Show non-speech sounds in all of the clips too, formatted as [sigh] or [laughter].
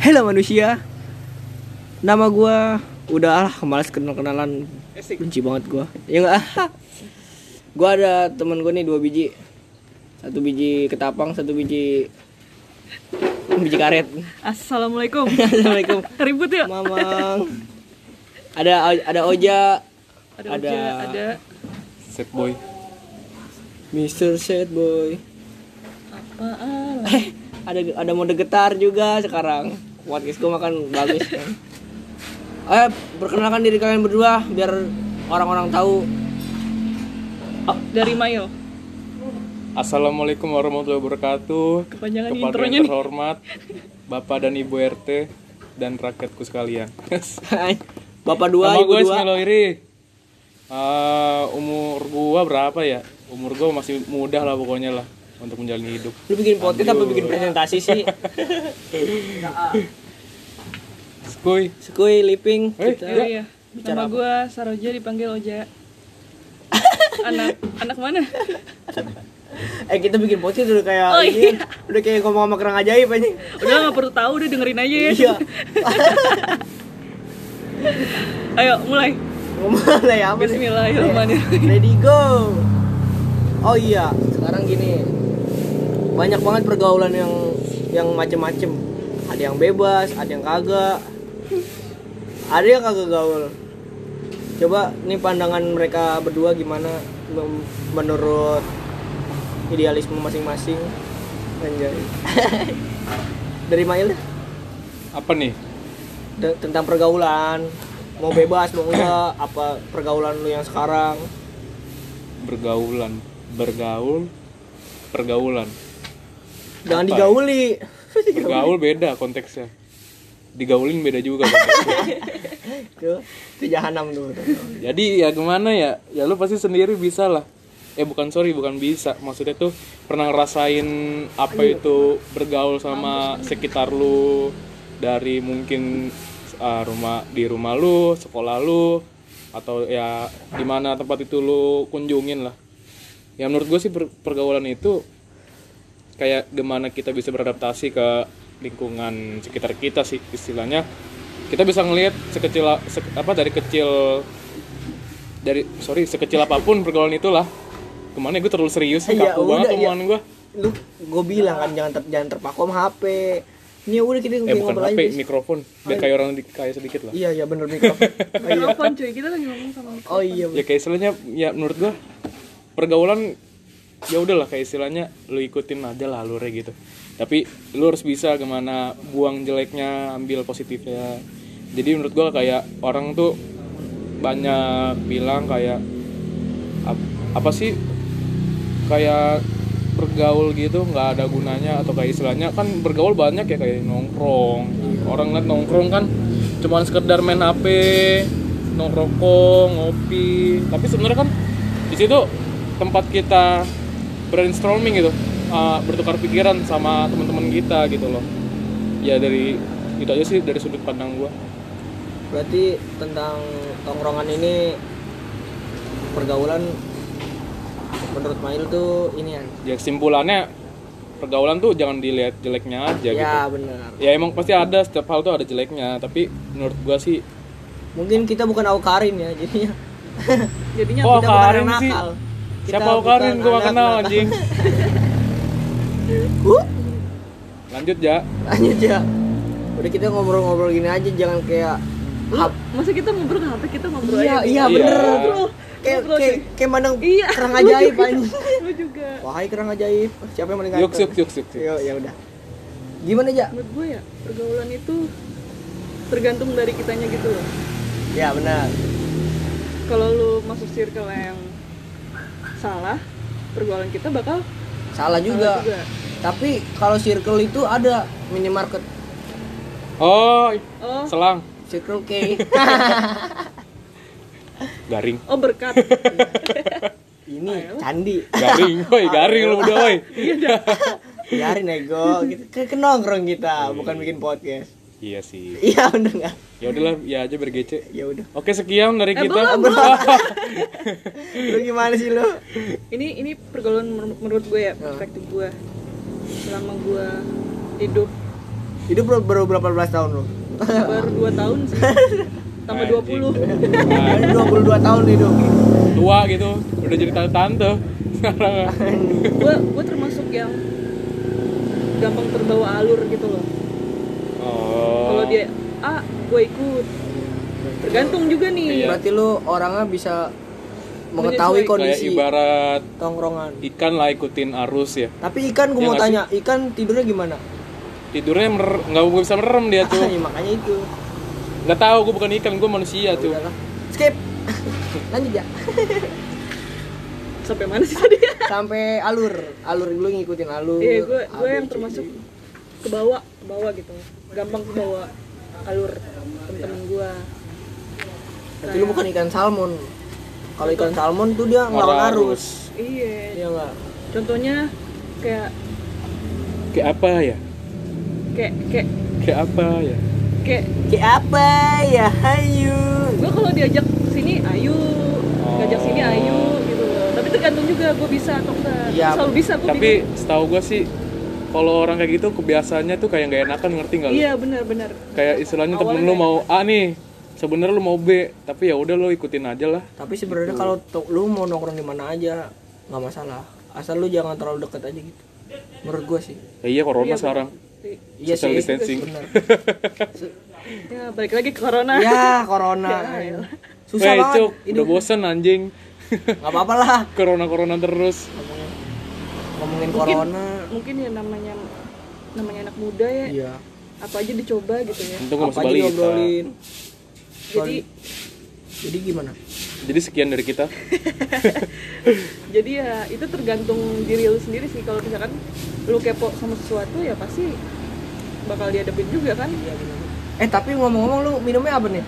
Halo manusia. Nama gua Udah lah malas kenal-kenalan. Benci banget gua. Ya enggak [laughs] Gua ada temen gua nih dua biji. Satu biji ketapang Satu biji Biji karet. Assalamualaikum. [laughs] Assalamualaikum. Ribut ya? Mamang. Ada ada Oja. Ada Ada- Oja, ada. Set boy. Mr. Sad Boy. Apaan? Eh ada ada mode getar juga sekarang Podcast gua makan bagus kan Ayo perkenalkan diri kalian berdua Biar orang-orang tahu Dari Mail. Assalamualaikum warahmatullahi wabarakatuh. Kepanjangan Kepada intronya yang nih. terhormat Bapak dan Ibu RT dan rakyatku sekalian. Bapak dua, Nama ibu gue dua. Ismail Oiri. Eh, umur gua berapa ya? Umur gua masih muda lah pokoknya lah untuk menjalani hidup. Lu bikin podcast apa bikin presentasi sih? [laughs] Skuy. Sekui living Eh, kita. Iya, iya. Bicara Nama gua Saroja dipanggil Oja. [laughs] anak anak mana? Eh kita bikin podcast udah kayak Oh, ini, iya. udah kayak ngomong sama kerang ajaib aja. Udah nggak perlu tahu, udah dengerin aja ya. Iya. [laughs] Ayo mulai. Ya apa nih? Bismillahirrahmanirrahim. Ready go. Oh iya, sekarang gini. Banyak banget pergaulan yang yang macem-macem. Ada yang bebas, ada yang kagak. Ada yang kagak gaul. Coba nih pandangan mereka berdua gimana menurut idealisme masing-masing. Anjay. [laughs] Dari Mail deh. Apa nih? De- tentang pergaulan. Mau bebas mau enggak apa pergaulan lu yang sekarang? Bergaulan, bergaul, pergaulan. Jangan Apa? digauli. [laughs] Bergaul beda konteksnya. Digaulin beda juga. [laughs] Tuh, itu jahanam tuh. Jadi ya gimana ya? Ya lu pasti sendiri bisa lah. Eh bukan sorry, bukan bisa. Maksudnya tuh pernah ngerasain apa itu bergaul sama sekitar lu dari mungkin uh, rumah di rumah lu, sekolah lu atau ya di mana tempat itu lu kunjungin lah. Ya menurut gue sih per- pergaulan itu kayak gimana kita bisa beradaptasi ke lingkungan sekitar kita sih istilahnya kita bisa ngelihat sekecil sek- apa dari kecil dari sorry sekecil apa pun pergaulan itulah ke mana gue terlalu serius sih Iya, kaku banget udah, iya. omongan gue Lu gue bilang kan jangan ter, jangan terpaku sama HP. Ini ya udah kita eh bukan HP aja. Mikrofon biar kayak orang di, kayak sedikit lah Iya, iya bener mikrofon. Oh, [laughs] iya. Mikrofon cuy, kita lagi ngomong sama mikrofon. Oh iya. ya kayak istilahnya ya menurut gue pergaulan ya udahlah kayak istilahnya lu ikutin aja lah alurnya gitu tapi lu harus bisa gimana buang jeleknya ambil positifnya. Jadi menurut gue kayak orang tuh banyak bilang kayak ap- apa sih kayak bergaul gitu nggak ada gunanya atau kayak istilahnya kan bergaul banyak ya kayak nongkrong. Orang ngeliat nongkrong kan cuman sekedar main HP nongkrong ngopi. Tapi sebenarnya kan di situ tempat kita brainstorming gitu uh, bertukar pikiran sama teman-teman kita gitu loh ya dari itu aja sih dari sudut pandang gua Berarti tentang tongkrongan ini pergaulan menurut Mail tuh ini kan. ya kesimpulannya pergaulan tuh jangan dilihat jeleknya aja gitu Ya benar. ya emang pasti ada setiap hal tuh ada jeleknya tapi menurut gua sih Mungkin kita bukan Aukarin ya, jadinya [laughs] Jadinya oh kita bukan Karin anak sih nakal. Kita siapa Karin bukan gua kenal nakal. anjing [laughs] Huh? lanjut ya Lanjut ya. Udah kita ngobrol-ngobrol gini aja jangan kayak hap. Masa kita ngobrol HP, kita ngobrol Iya, aja. iya Iya. bener. Ngobrol. Kayak kayak kayak mandang Iya. kerang ajaib anjing. [laughs] Lu juga. Wahai kerang ajaib, siapa yang paling yuk yuk yuk yuk Yo, ya udah. Gimana aja? Menurut gue ya, pergaulan itu tergantung dari kitanya gitu loh. Ya benar. Kalau lu masuk circle yang salah, pergaulan kita bakal Salah juga. salah juga. Tapi kalau circle itu ada minimarket. oh Oh, selang Circle K. [laughs] garing oh berkat. [laughs] Ini candi. garing woi garing lu udah woi [laughs] Biarin nego, gitu. Kayak ke nongkrong kita, bukan bikin podcast. Iya sih. Iya bener nggak? ya udahlah ya aja bergece Ya udah. oke sekian dari Eh, kita. [laughs] belum, Lu gimana sih lu? ini ini pergaulan menur- menurut gue ya perspektif gue. Selama gue hidup. Hidup baru, baru berapa belas tahun lu? baru 2 tahun sih. [laughs] Tambah Anjing. 20 Nah, 22 tahun hidup. tua gitu udah jadi tante tante. [laughs] Sekarang. Gue gue termasuk yang gampang terbawa alur gitu loh oh kalau dia ah gue ikut tergantung juga nih Iya. Berarti lu orangnya bisa mengetahui Menyesuaikan. kayak kondisi ibarat tongkrongan. ikan lah ikutin arus ya Tapi ikan gue Iya mau sih? tanya, ikan tidurnya gimana? tidurnya mer- nggak bisa merem dia tuh ya, makanya itu. nggak tahu gue bukan ikan gue manusia tuh Udahlah. Skip. [laughs] Lanjut ya. sampai mana sih tadi [laughs] Sampai alur, alur lu ngikutin alur. iya gue A, gue yang termasuk ke bawah ke bawah gitu gampang ke bawah alur temen-temen gue Berarti lu bukan ikan salmon. Kalau ikan salmon tuh dia ngelawan arus. iya Iya enggak? contohnya kayak kayak apa ya kayak kayak kayak apa ya kayak Kayak apa ya? Hayu. gue kalau diajak sini ayo Oh. ngajak sini ayo gitu loh tapi tergantung juga gue bisa atau enggak Iya. selalu bisa gue tapi setahu gue sih kalau orang kayak gitu kebiasaannya tuh kayak nggak enakan ngerti nggak lu? iya benar-benar kayak istilahnya temen lu mau A nih sebenarnya lu mau B tapi ya udah lu ikutin aja lah Tapi sebenarnya kalau to- lu mau nongkrong di mana aja nggak masalah. Asal lu jangan terlalu dekat aja gitu. Menurut gua sih. ya iya corona sekarang Iya social sih. distancing Bener. [laughs] ya balik lagi ke corona ya corona. [laughs] Susah Weh, banget. Cuk, udah bosen anjing Nggak apa-apa lah. [laughs] corona corona terus Ngomongin, mungkin corona. mungkin ya namanya namanya anak muda ya Iya. apa aja dicoba gitu ya untung Apa aja diobrolin. jadi Jadi gimana? jadi sekian dari kita [laughs] jadi ya itu tergantung diri lu sendiri sih kalau misalkan lu kepo sama sesuatu ya pasti bakal dihadapin juga kan Iya. Eh tapi ngomong-ngomong lu minumnya apa nih?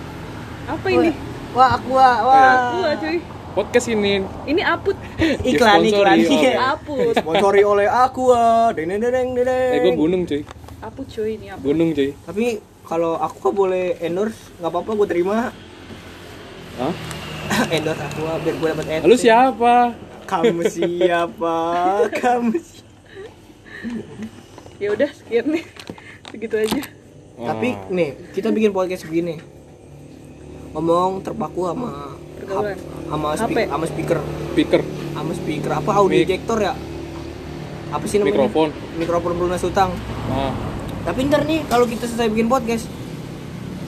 apa ini Wah, aqua. Wah. Gua cuy podcast ini ini aput [laughs] Iklan iklan. Oleh- aput Sponsori oleh Aqua. Deng deng deng deng deng. eh gue gunung cuy aput cuy ini aput gunung cuy Tapi kalau Aqua boleh endorse nggak apa-apa gue terima. Hah? [laughs] endorse Aqua biar gue dapat lu siapa Kamu [laughs] siapa? Kamu siapa? ya udah sekian nih segitu aja Tapi Ah. nih, kita bikin podcast begini. Ngomong terpaku sama Pergaulan. sama speaker, sama speaker, speaker sama speaker apa audio Mik. ejector ya? Apa sih namanya? mikrofon Mikrofon pelunas utang. nah Tapi ntar nih kalau kita selesai bikin podcast,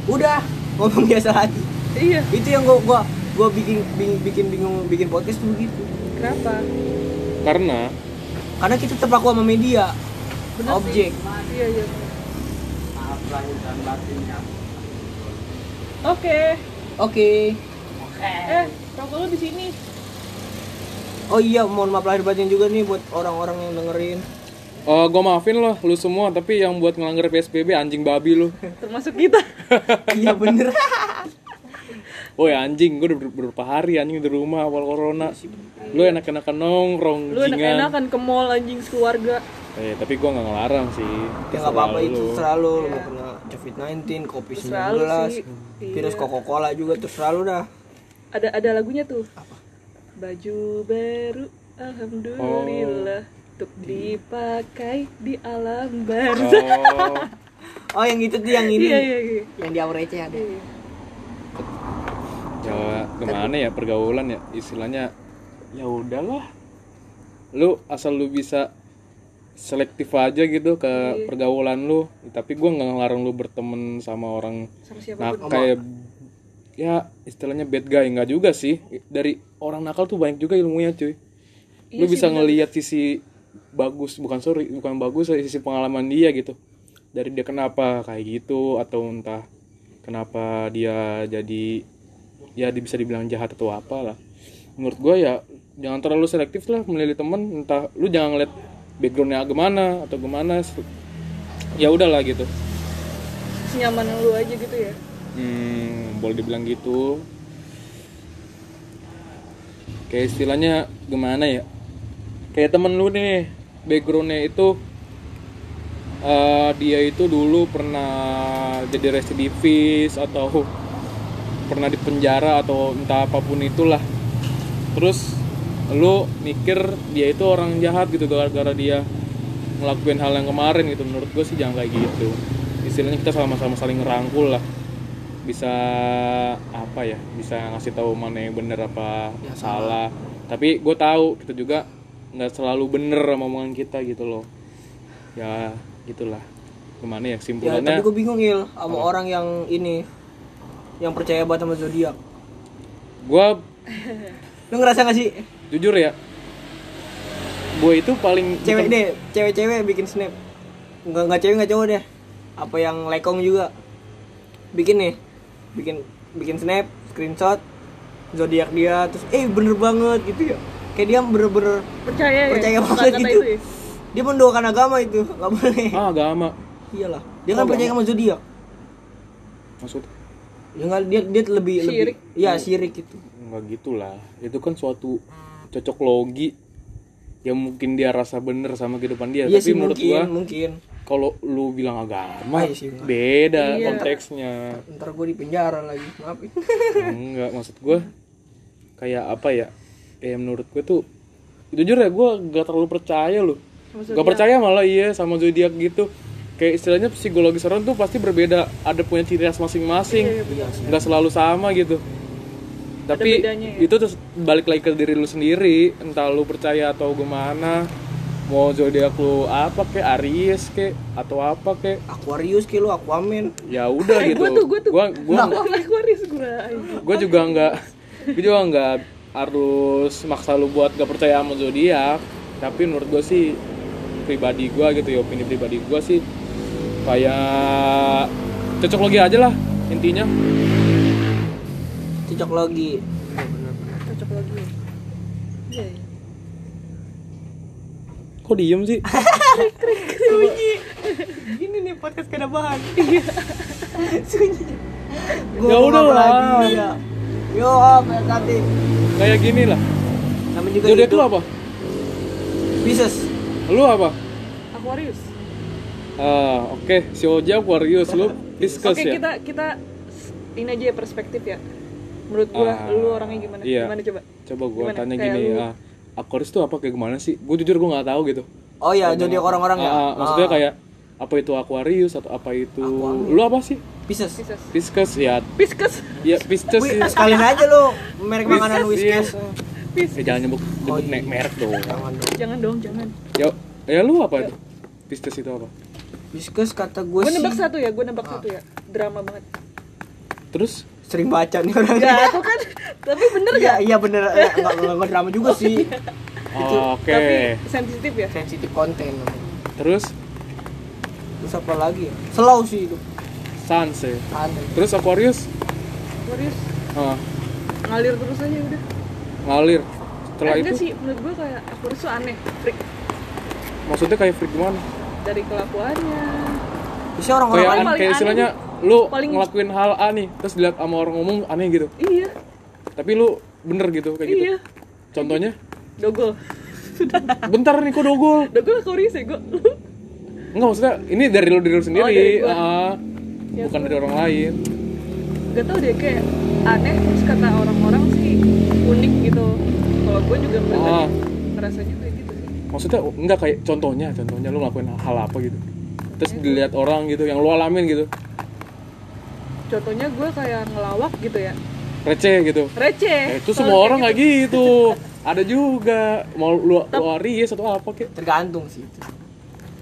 udah ngomong biasa lagi. iya Itu yang gua gua gua bikin bikin bikin bingung bikin podcast tuh begitu. kenapa karena Karena kita terpaku sama media, Bener objek. sih. iya iya oke Oke. Eh rokok lu di sini Oh iya, mohon maaf lahir batin juga nih buat orang-orang yang dengerin. Oh, gue maafin loh lu semua, tapi yang buat ngelanggar PSBB anjing babi lu. [laughs] termasuk kita [laughs] iya bener. [laughs] Woi anjing, gue udah ber- beberapa hari anjing di rumah awal corona. Lu enak-enakan nongkrong, lu enak-enakan ke mall anjing keluarga Eh, tapi gue nggak ngelarang sih. ya nggak apa-apa itu lu. terserah lu lu mau kena COVID-19, COVID-19, Terserah lu sih. virus Iya. Coca-Cola juga terserah lu dah. Ada ada lagunya tuh. Baju baru alhamdulillah. Untuk dipakai di alam baru. Oh, Oh yang itu tuh yang ini, iya iya iya. Yang di awal receh ada. Iya. ya gimana ya? Pergaulan ya? Istilahnya ya udahlah. Lu asal lu bisa selektif aja gitu ke Iya. pergaulan lu, tapi gue nggak ngelarang lu berteman sama orang sama siapa nah pun kayak ya istilahnya bad guy. Nggak juga sih. Dari orang nakal tuh banyak juga ilmunya cuy. Iya lu bisa ngelihat sisi bagus bukan sorry bukan bagus sisi pengalaman dia gitu. Dari dia kenapa kayak gitu atau entah kenapa dia jadi ya bisa dibilang jahat atau apa lah menurut gua ya jangan terlalu selektif lah memilih temen entah lu jangan ngeliat backgroundnya gimana atau gimana ya udahlah gitu. Senyaman lu aja gitu ya Hmm, boleh dibilang gitu. Kayak istilahnya gimana ya? Kayak temen lu nih, backgroundnya itu eh, dia itu dulu pernah jadi residivis atau pernah di penjara atau entah apa pun itulah. Terus lu mikir dia itu orang jahat gitu gara-gara dia ngelakuin hal yang kemarin gitu. Menurut gue sih jangan kayak gitu. istilahnya kita sama-sama saling ngerangkul lah bisa apa ya bisa ngasih tahu mana yang bener apa Ya, salah. Tapi gue tahu kita juga nggak selalu bener sama omongan kita gitu loh. Ya gitulah. Gimana ya ya kesimpulannya? tapi gue bingung il sama orang yang ini yang percaya banget sama zodiak. Gue [laughs] lu ngerasa gak sih? Jujur ya. Gue itu paling cewek deh cewek-cewek bikin snap. Nggak nggak cewek nggak cowok deh. Apa yang lekong juga. Bikin nih bikin bikin snap screenshot zodiak dia terus eh bener banget gitu ya. Kayak dia bener-bener percaya ya? percaya kata-kata banget gitu. itu ya? dia mendoakan agama itu nggak boleh. Ah agama. Iyalah dia kan percaya sama zodiak. Maksud? Ya nggak dia dia lebih Syirik. lebih ya syirik itu nggak gitulah. Itu kan suatu cocok logi yang mungkin dia rasa bener sama kehidupan dia. Iya tapi sih menurut mungkin gua mungkin kalau lu bilang agama Ah, iya sih, beda Iya. konteksnya. Ntar gue di penjara lagi maafin enggak maksud gua kayak apa ya? Kayak menurut gue tuh jujur ya gue gak terlalu percaya loh gak percaya malah iya sama zodiak gitu. Kayak istilahnya psikologis orang tuh pasti berbeda. Ada punya ciri khas masing-masing. Iya sih nggak selalu sama gitu. Tapi bedanya ya. itu terus balik lagi ke diri lu sendiri. Entah lu percaya atau gimana mau zodiak lu apa kek Aries kek atau apa kek Aquarius kilo Aquaman. Ya udah Eh, gitu. gua tuh, gua tuh. gua gua Nah, Aquarius gue gue juga nggak gue juga nggak harus maksa lu buat gak percaya sama zodiak. Tapi menurut gue sih pribadi gue gitu ya opini pribadi gue sih kayak cocok logi aja lah intinya. Cocok lagi cocok lagi iya iya. Kok diem sih? Sunyi gini nih podcast kada bahan. Sunyi. Gua Ya udah lah. lagi? Ya yo apa nanti kayak gini lah. Namanya juga zodiak hidup. lu apa? Pisces lu apa? Aquarius. Ah oke. Si Oja Aquarius lu Pisces oke ya? kita kita s- ini aja ya perspektif ya. Menurut gua Ah, lu orangnya gimana? iya. gimana coba? Coba gue Gimana? tanya Kayak gini lu- ah Aquarius tuh apa kayak gimana sih? Gue jujur gue nggak tahu gitu. Oh ya zodiak orang-orang ya? Ah, maksudnya Ah, kayak apa itu Aquarius atau apa itu Aquarius. lu apa sih? Pisces. Pisces Pisces ya. Pisces. Ya Pisces Wih, sih. sekalian aja lu merek makanan Pisces, Whiskas. Pisces eh, jangan nyebut Oh, nyebut iya. me- merek dong. Jangan dong. Jangan dong jangan. Ya ya lu apa itu? Pisces itu apa? Whiskas kata gue gue sih. nebak satu ya gue Ah. nebak satu ya. Drama banget. Terus sering baca nih orang. Gak tuh kan tapi bener iya gak iya bener. Nggak drama juga sih. oke. tapi sensitif ya? Sensitif konten. Terus? Terus apa lagi ya? Slow sih itu. Sans ya terus Aquarius? Aquarius. Ah, ngalir terus aja udah. Ngalir. Setelah Eh, itu? enggak sih menurut gue kayak Aquarius tuh aneh freak. Maksudnya kayak freak gimana? Dari kelakuannya. Bisa orang-orang kayak kayak istilahnya. Lu Paling- ngelakuin hal A nih terus dilihat sama orang ngomong aneh gitu. Iya. Tapi lu bener gitu kayak gitu. Iya. Contohnya? Dogol. [laughs] Bentar nih kok dogol? Dogol Aquarius ya gue Enggak maksudnya ini dari lu diri lu sendiri, Oh, dari gua. ah, Ya, bukan gua- dari orang lain. gak tau deh kayak aneh terus kata orang-orang sih unik gitu. Kalau gue juga ngeliat Ah. ngerasanya kayak gitu sih. Maksudnya enggak kayak contohnya, contohnya lu ngelakuin hal apa gitu. Terus dilihat orang gitu yang lu alamin gitu. Contohnya gue kayak ngelawak gitu ya. Receh gitu. receh. Eh, itu semua orang gitu. kayak gitu. Ada juga. Mau lu lu Aries atau apa kek. tergantung sih. Itu.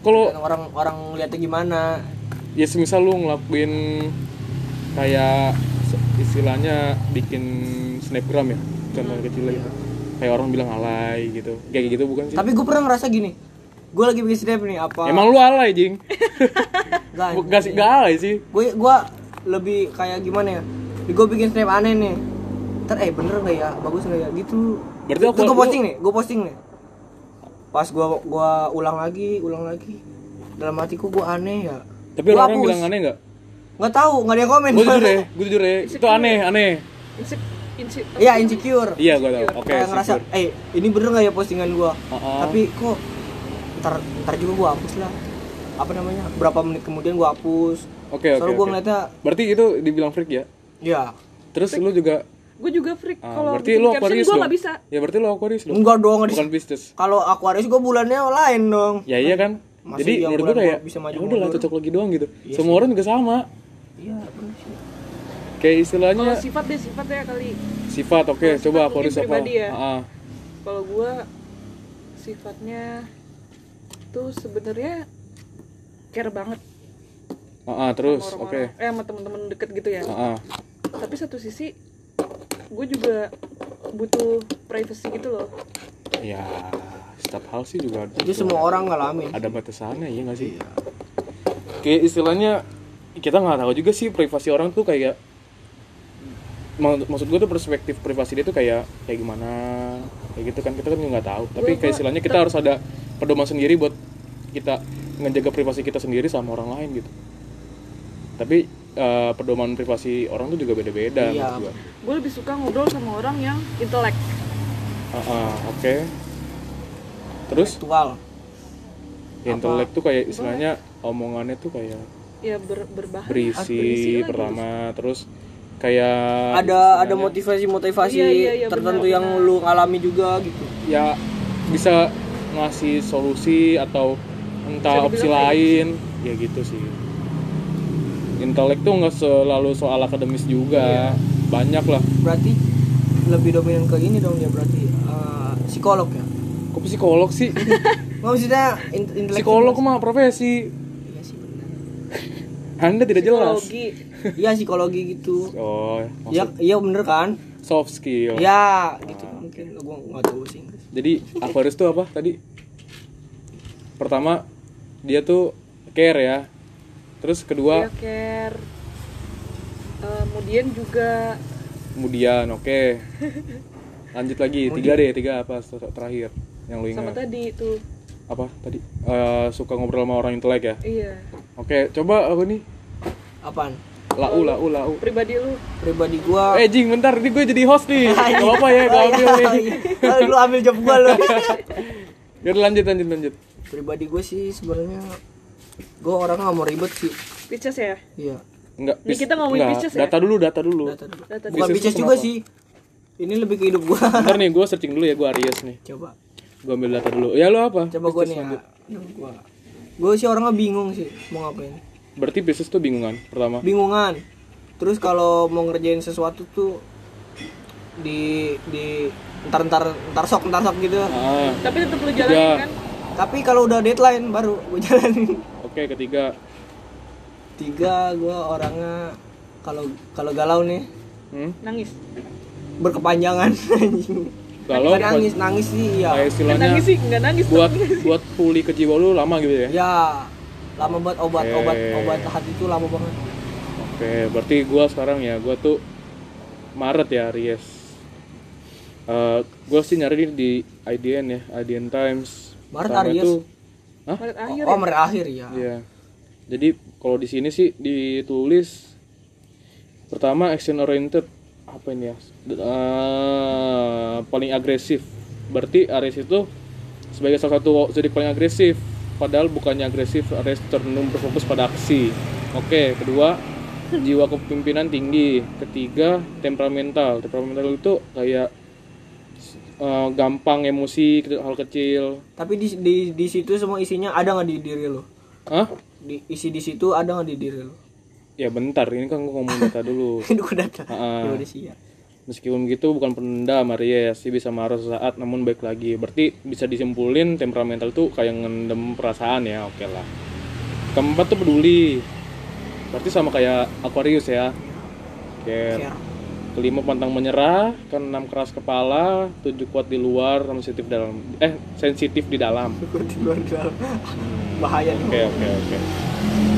Kalau orang orang lihatnya gimana. ya semisal lu ngelakuin kayak istilahnya bikin snapgram ya contoh kecil gitu. Kayak orang bilang alay gitu. Kayak gitu bukan sih? Tapi gue pernah ngerasa gini gue lagi bikin snap nih apa? Emang lu alay jing? [laughs] Enggak, gak sih gak alay sih. Gue gue lebih kayak gimana ya? Gue bikin snap aneh nih. Ntar eh bener nggak ya? Bagus nggak ya? Gitu. Berarti gue lu- posting nih. gue posting nih. Pas gue gua ulang lagi ulang lagi. Dalam hatiku gue aneh ya. Tapi Gua orang hapus. bilang aneh nggak? Nggak tahu nggak ada yang komen. Gue jujur ya gue jujur ya. Itu aneh aneh. Iya insecure. Iya gue tau oke kayak ngerasa eh ini bener nggak ya postingan gue Uh-uh. tapi kok ntar ntar juga gue hapus lah. Apa namanya? Berapa menit kemudian gue hapus oke oke soalnya gue oke. ngeliatnya berarti itu dibilang freak ya? Ya terus lu juga gue juga freak ah, kalau berarti lu Aquarius gue nggak bisa. Ya berarti lu Aquarius dong. Enggak dong bukan Pisces. Kalau Aquarius gue bulannya lain dong. Ya iya kan? Masa jadi iya menurut gue kayak bisa maju ya udahlah mundur? cocok lagi doang gitu. Iya semua orang juga sama. Iya sih. Kayak istilahnya kalau sifat deh sifat ya kali. Sifat oke Kalau coba mungkin apa? ya. Ah, kalau gua sifatnya tuh sebenarnya care banget ah, ah, terus oke. orang-orang eh sama temen-temen deket gitu ya? Ah, ah. tapi satu sisi gue juga butuh privacy gitu loh. Ya setiap hal sih juga ada itu semua orang ngalamin. ada batasannya iya nggak sih? Kayak istilahnya kita nggak tahu juga sih privasi orang tuh kayak Mak- maksud gue tuh perspektif privasi dia tuh kayak kayak gimana? Kayak gitu kan kita kan juga nggak tahu. Tapi Gua- kayak istilahnya kita harus ada pedoman sendiri buat kita ngejaga privasi kita sendiri sama orang lain gitu tapi eh, pedoman privasi orang tuh juga beda-beda Iya. gue lebih suka ngobrol sama orang yang intelek. Ah, ah, oke. Terus? Intelektual. Ya, intelek tuh kayak istilahnya omongannya tuh kayak ya ber, berbahaya berisi, berisi pertama terus. kayak ada ada motivasi motivasi Iya, iya, iya, tertentu benar, yang benar. lu alami juga gitu. Ya bisa ngasih solusi atau entah Bisa opsi lain. ya gitu sih intelek tuh nggak selalu soal akademis juga. Banyak lah. Berarti lebih dominan ke ini dong ya berarti eh, psikolog ya? Kok psikolog sih? Nggak [laughs] maksudnya in- intelektual. Psikolog mah profesi. Iya sih benar anda tidak jelas. Psikologi. Iya psikologi gitu. Oh iya. Maksud iya bener kan? Soft skill. Ya gitu. Mungkin gua nggak tahu sih. Jadi Aquarius tuh apa tadi? Pertama dia tuh care ya terus kedua care. Eh, kemudian juga kemudian oke. [laughs] Lanjut lagi tiga deh tiga apa ter- terakhir yang lu sama ingat? tadi tuh apa? Tadi Eh, suka ngobrol sama orang intelek ya? Iya. Oke coba aku nih? Apaan? Lau lau lau. Pribadi lu. Pribadi gua. Eh jing bentar ini gue jadi host nih. [laughs] Gak apa ya gue Oh, ambil iya. nih. [laughs] Oh, lu ambil job gua lu. Yaudah lanjut lanjut lanjut. Pribadi gue sih sebenarnya gue orang nggak mau ribet sih. Pisces ya? Iya. Enggak Nih, kita ngomongin Pisces ya? data dulu data dulu. Data dulu. Data bukan Pisces bisnis tuh juga sih. Ini lebih ke hidup gue bentar nih gue searching dulu ya gue Aries nih. Coba. Gue ambil data dulu. Ya lo apa? Coba gue nih ya. Gue gue sih orangnya bingung sih mau ngapain. Berarti Pisces tuh bingungan pertama. Bingungan. Terus kalau mau ngerjain sesuatu tuh di di ntar ntar ntar sok ntar sok gitu. Ah. Tapi tetap lu jalanin kan? Tapi kalau udah deadline baru gue jalanin oke ketiga. Tiga gue orangnya kalau kalau galau nih. Hmm? nangis. Berkepanjangan. [laughs] Anjing kalau Nggak nangis nangis sih kayak ya istilahnya nangis sih nggak nangis buat buat pulih ke jiwa lu lama gitu ya? Ya lama buat obat Oke. obat obat hati itu lama banget. Oke berarti gua sekarang ya gua tuh Maret ya Aries. Eh gua sih nyari di IDN ya IDN Times. Maret Aries? itu Hah? Maret akhir oh ya? Maret akhir ya Iya. Jadi kalau di sini sih ditulis pertama action oriented apa ini ya? Eh, paling agresif. Berarti Aries itu sebagai salah satu zodiak paling agresif. Padahal bukannya agresif, Aries cenderung berfokus pada aksi. Oke, kedua jiwa kepemimpinan tinggi. Ketiga temperamental. Temperamental itu kayak eh, gampang emosi hal kecil. tapi di di di situ semua isinya ada nggak di diri lo Hah? di isi di situ ada nggak di diri lo Ya bentar, ini kan gua ngomong data dulu. [laughs] itu udah data ya udah siap Meskipun begitu bukan pendam Aries sih bisa marah sesaat namun baik lagi. Berarti bisa disimpulin temperamental tuh kayak ngendem perasaan ya, oke lah. Keempat tuh peduli. Berarti sama kayak Aquarius ya. Care. Care. Kelima pantang menyerah, keenam keras kepala, tujuh kuat di luar, sensitif dalam eh sensitif di dalam. [laughs] Gua di luar dalam bahaya Oke oke oke.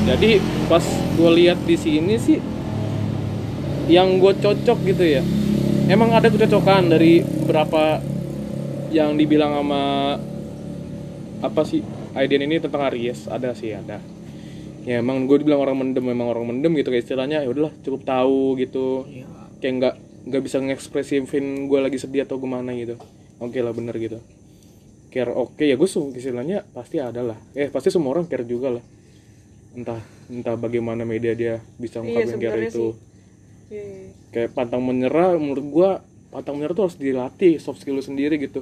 Jadi pas gue lihat di sini sih, yang gue cocok gitu ya. Emang ada kecocokan dari berapa yang dibilang sama apa sih Aiden ini tentang Aries ada sih ada. Ya emang gue dibilang orang mendem memang orang mendem gitu kayak istilahnya ya udahlah cukup tahu gitu. Iya. Kayak nggak nggak bisa ngekspresifin gue lagi sedih atau gimana gitu. Oke lah bener gitu. Care oke ya gue su- istilahnya pasti ada lah. Eh pasti semua orang care juga lah. Entah entah bagaimana media dia bisa Iya, ngungkapin care sebenarnya itu. sih. Iya, iya. kayak pantang menyerah menurut gua pantang menyerah tuh harus dilatih soft skill lu sendiri gitu.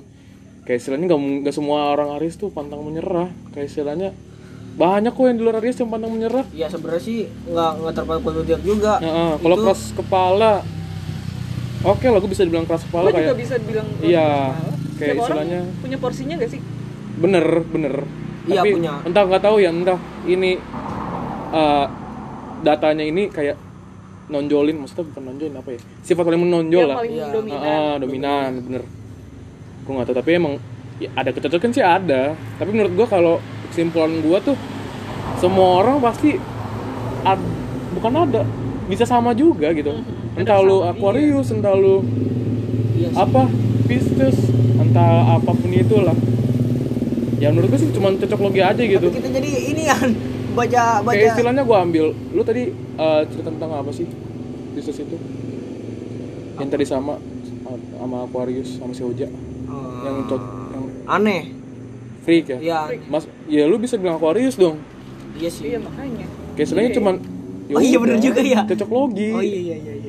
Kayak istilahnya nggak nggak semua orang Aries tuh pantang menyerah. Kayak istilahnya banyak kok yang di luar Aries yang pandang menyerah. Ya sebenarnya sih nggak nggak terpaku zodiak juga. Nah, ah, kalau keras kepala oke lah gue bisa dibilang keras kepala Gue juga kayak bisa bilang Iya, kepala. kayak Setiap istilahnya- punya porsinya gak sih? bener bener Iya, tapi punya. entah nggak tahu ya entah ini eh, datanya ini kayak nonjolin maksudnya bukan nonjolin apa ya sifat paling menonjol Yang lah paling Iya. dominan. Ah, dominan bener gue nggak tahu tapi emang ya, ada kecocokan sih ada tapi menurut gue kalau kesimpulan gue tuh semua orang pasti ad- bukan ada bisa sama juga gitu entah lu Aquarius entah lu Iya sih. apa Pisces entah apa pun itulah. Ya menurut gue sih cuma cocok logi aja gitu. tapi kita jadi ini kan baca baca. kayak istilahnya gue ambil lu tadi eh, cerita tentang apa sih? Pisces itu? Yang tadi sama sama Aquarius sama si Oja. Eh, yang cocok yang aneh. Freak ya? Ya mas ya lu bisa bilang Aquarius dong. Iya sih. Iya makanya. kayak istilahnya Iya. cuman ya Oh iya, udah, bener juga ya. cocok logi. Oh iya iya iya iya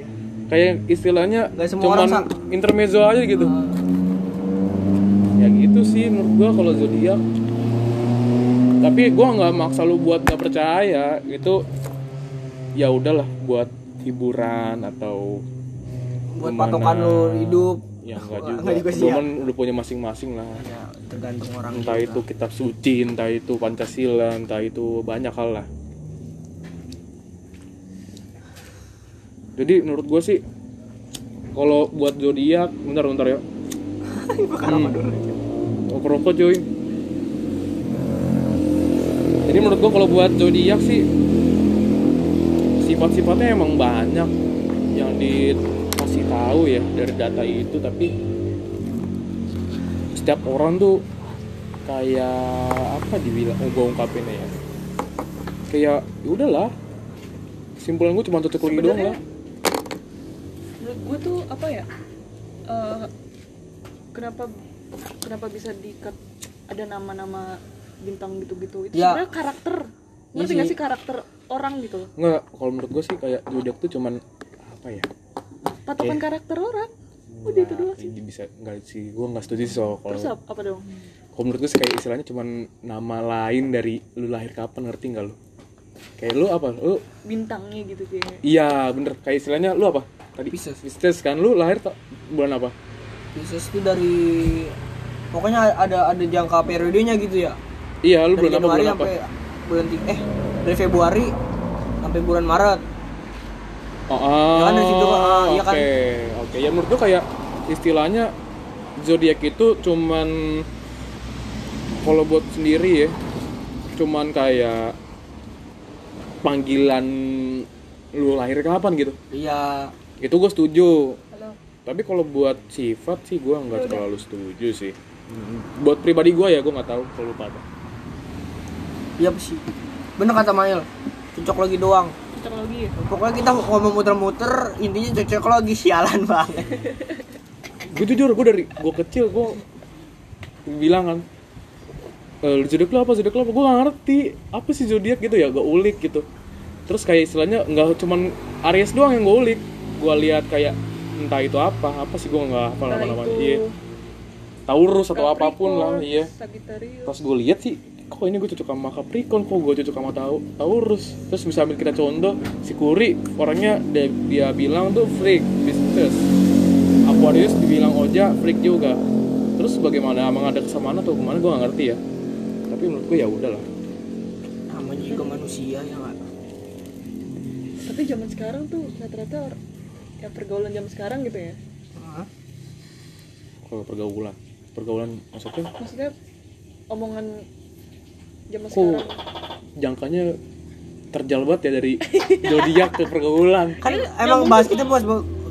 kayak istilahnya Nggak semua cuman orang intermezzo aja gitu. Ya gitu sih menurut gua kalau zodiak. Tapi gua nggak maksa lu buat nggak percaya itu ya udahlah buat hiburan atau buat gimana. patokan lu hidup. Ya enggak juga, Nggak juga sih ya. Cuman udah punya masing-masing lah. Ya tergantung orang entah juga. itu kitab suci entah itu pancasila entah itu banyak hal lah jadi menurut gue sih kalau buat zodiak bentar bentar ya. Hmm. oh rokok cuy. Jadi menurut gue kalau buat zodiak sih sifat-sifatnya emang banyak. Yang dikasih tahu ya dari data itu tapi setiap orang tuh kayak apa dibilang mau gue ungkapin ya? Kayak ya udahlah. Simpulan gue cuma cocok lagi doang lah gue tuh apa ya? eh, kenapa kenapa bisa diikat ada nama-nama bintang gitu-gitu? Itu Ya. sebenarnya karakter. Iya Ngerti nggak sih. sih karakter orang gitu nggak kalau menurut gue sih kayak zodiak tuh cuman apa ya Patokan karakter orang. Udah itu doang sih. Bisa nggak sih gue nggak setuju sih soal kalau Terus apa, apa dong? kalau menurut gue sih kayak istilahnya cuman nama lain dari lu lahir kapan ngerti nggak lu kayak lu apa lu Bintangnya gitu kayak. iya bener kayak istilahnya lu apa tadi Pisces. Pisces kan lu lahir bulan apa Pisces itu dari pokoknya ada ada jangka periodenya gitu ya iya lu dari bulan apa bulan apa bulan tiga eh dari Februari sampai bulan Maret Oh, ah, Ya kan dari situ, ah, oke, iya kan? oke. Ya menurut gua kayak istilahnya zodiak itu cuman kalau buat sendiri ya, cuman kayak panggilan lu lahir kapan gitu. iya Itu gue setuju. Halo. Tapi kalau buat sifat sih gua nggak terlalu setuju sih. Buat pribadi gua ya gua nggak tahu kalau lu pada. iya sih. Bener kata Mail. Cocok lagi doang. Cocok lagi ya. pokoknya kita ngomong muter-muter intinya cocok lagi. [laughs] Sialan banget. Gue jujur gue dari gue kecil gue bilang kan e, zodiak lo apa? Zodiak lo apa? Gue gak ngerti. Apa sih zodiak gitu ya? Gak ulik gitu. Terus kayak istilahnya nggak cuman Aries doang yang gue ulik gue lihat kayak entah itu apa apa sih gue nggak hafal Entah nama-nama. itu iya. Taurus atau apa pun lah Capricorn, iya. Sagittarius. pas gue lihat sih kok ini gue cocok sama Capricorn kok gue cocok sama Tau Taurus. Terus bisa ambil kita contoh si Kuri orangnya dia, dia bilang tuh freak Pisces. Aquarius dibilang Oja freak juga. Terus bagaimana emang ada kesamaan atau gimana gue gak ngerti ya. Tapi menurut gue ya udahlah. Namanya juga manusia ya nggak Tapi zaman sekarang tuh rata-rata ya pergaulan zaman sekarang gitu ya. Hah? kalau pergaulan pergaulan maksudnya? Maksudnya omongan zaman kok sekarang. jangkanya terjal banget ya dari zodiak ke pergaulan? Kan emang bahas kita bahas